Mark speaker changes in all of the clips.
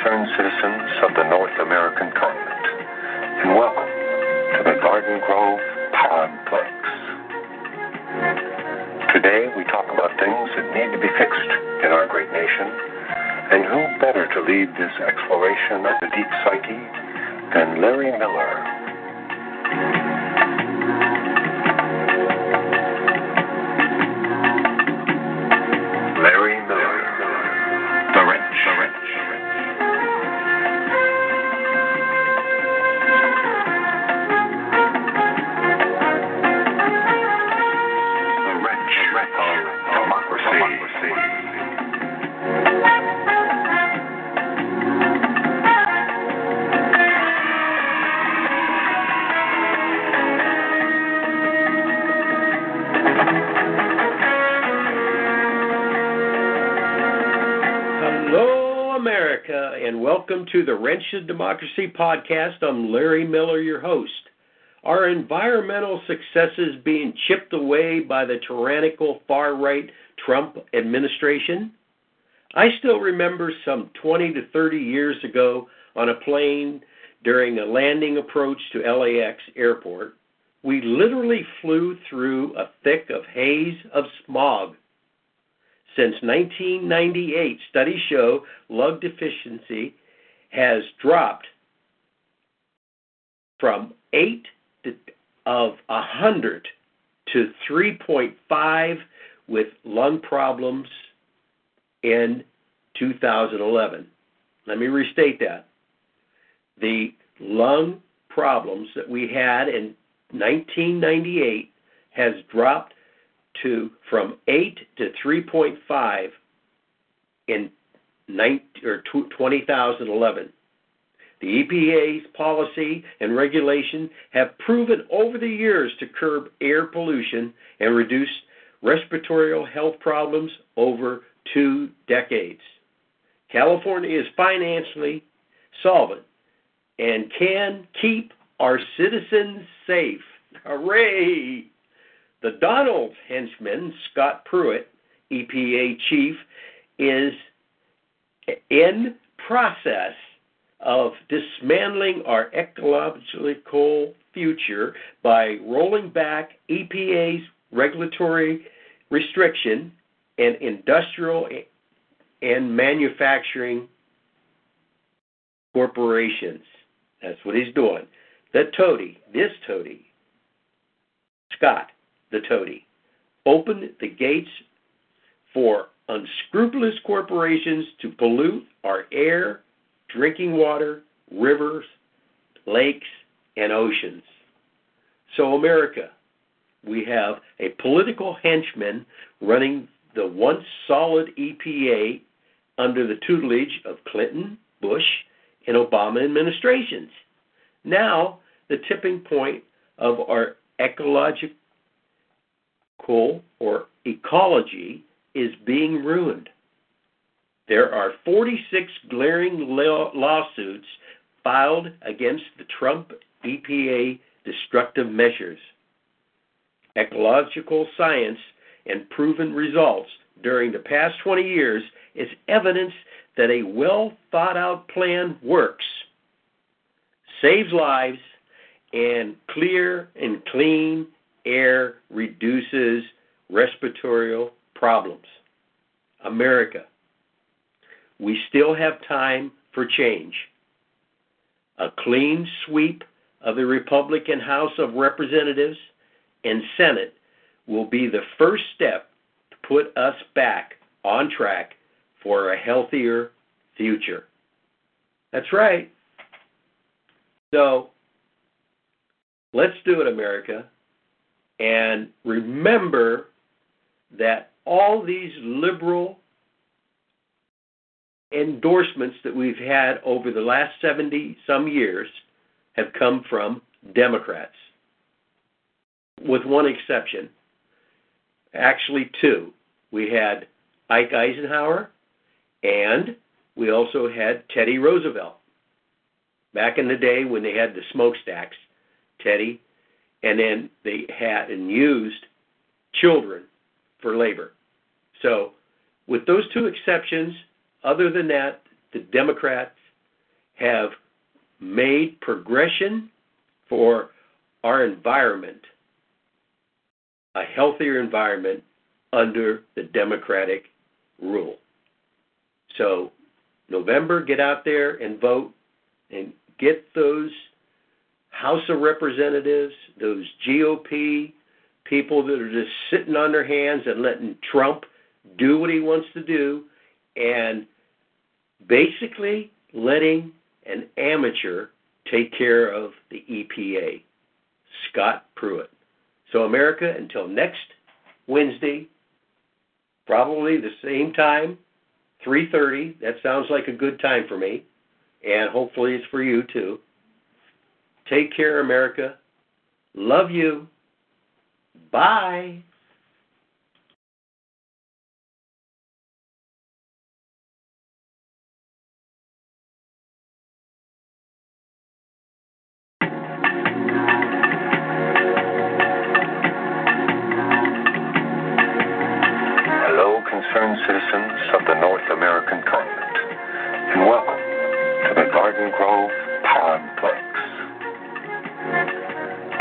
Speaker 1: Concerned citizens of the North American continent, and welcome to the Garden Grove Podplex. Today we talk about things that need to be fixed in our great nation, and who better to lead this exploration of the deep psyche than Larry Miller?
Speaker 2: And welcome to the Wrench Democracy podcast. I'm Larry Miller, your host. Are environmental successes being chipped away by the tyrannical far right Trump administration? I still remember some 20 to 30 years ago on a plane during a landing approach to LAX airport, we literally flew through a thick of haze of smog. Since 1998, studies show lung deficiency has dropped from 8 to, of 100 to 3.5 with lung problems in 2011. Let me restate that. The lung problems that we had in 1998 has dropped to from 8 to 3.5 in 19, or 2011. The EPA's policy and regulation have proven over the years to curb air pollution and reduce respiratory health problems over two decades. California is financially solvent and can keep our citizens safe. Hooray! The Donald henchman, Scott Pruitt, EPA chief, is in process of dismantling our ecological future by rolling back EPA's regulatory restriction and industrial and manufacturing corporations. That's what he's doing. The toady, this toady, Scott, the toady, Open the gates for unscrupulous corporations to pollute our air, drinking water, rivers, lakes, and oceans. So, America, we have a political henchman running the once solid EPA under the tutelage of Clinton, Bush, and Obama administrations. Now, the tipping point of our ecological or ecology is being ruined. There are 46 glaring law- lawsuits filed against the Trump EPA destructive measures. Ecological science and proven results during the past 20 years is evidence that a well thought out plan works, saves lives, and clear and clean air reduces respiratory problems. America, we still have time for change. A clean sweep of the Republican House of Representatives and Senate will be the first step to put us back on track for a healthier future. That's right. So let's do it, America. And remember that all these liberal endorsements that we've had over the last 70 some years have come from Democrats, with one exception. Actually, two. We had Ike Eisenhower and we also had Teddy Roosevelt. Back in the day when they had the smokestacks, Teddy, and then they had and used children for labor. So, with those two exceptions, other than that, the Democrats have made progression for our environment a healthier environment under the Democratic rule. So, November, get out there and vote and get those House of Representatives, those GOP people that are just sitting on their hands and letting Trump do what he wants to do and basically letting an amateur take care of the EPA, Scott Pruitt. So, America, until next Wednesday, probably the same time, 3:30. That sounds like a good time for me, and hopefully it's for you too. Take care, America. Love you. Bye.
Speaker 1: Hello, concerned citizens of the North American continent, and welcome to the Garden Grove Podplex.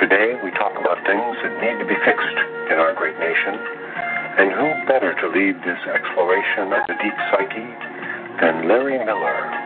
Speaker 1: Today, we talk about things that need to be fixed in our great nation, and who better to lead this exploration of the deep psyche than Larry Miller?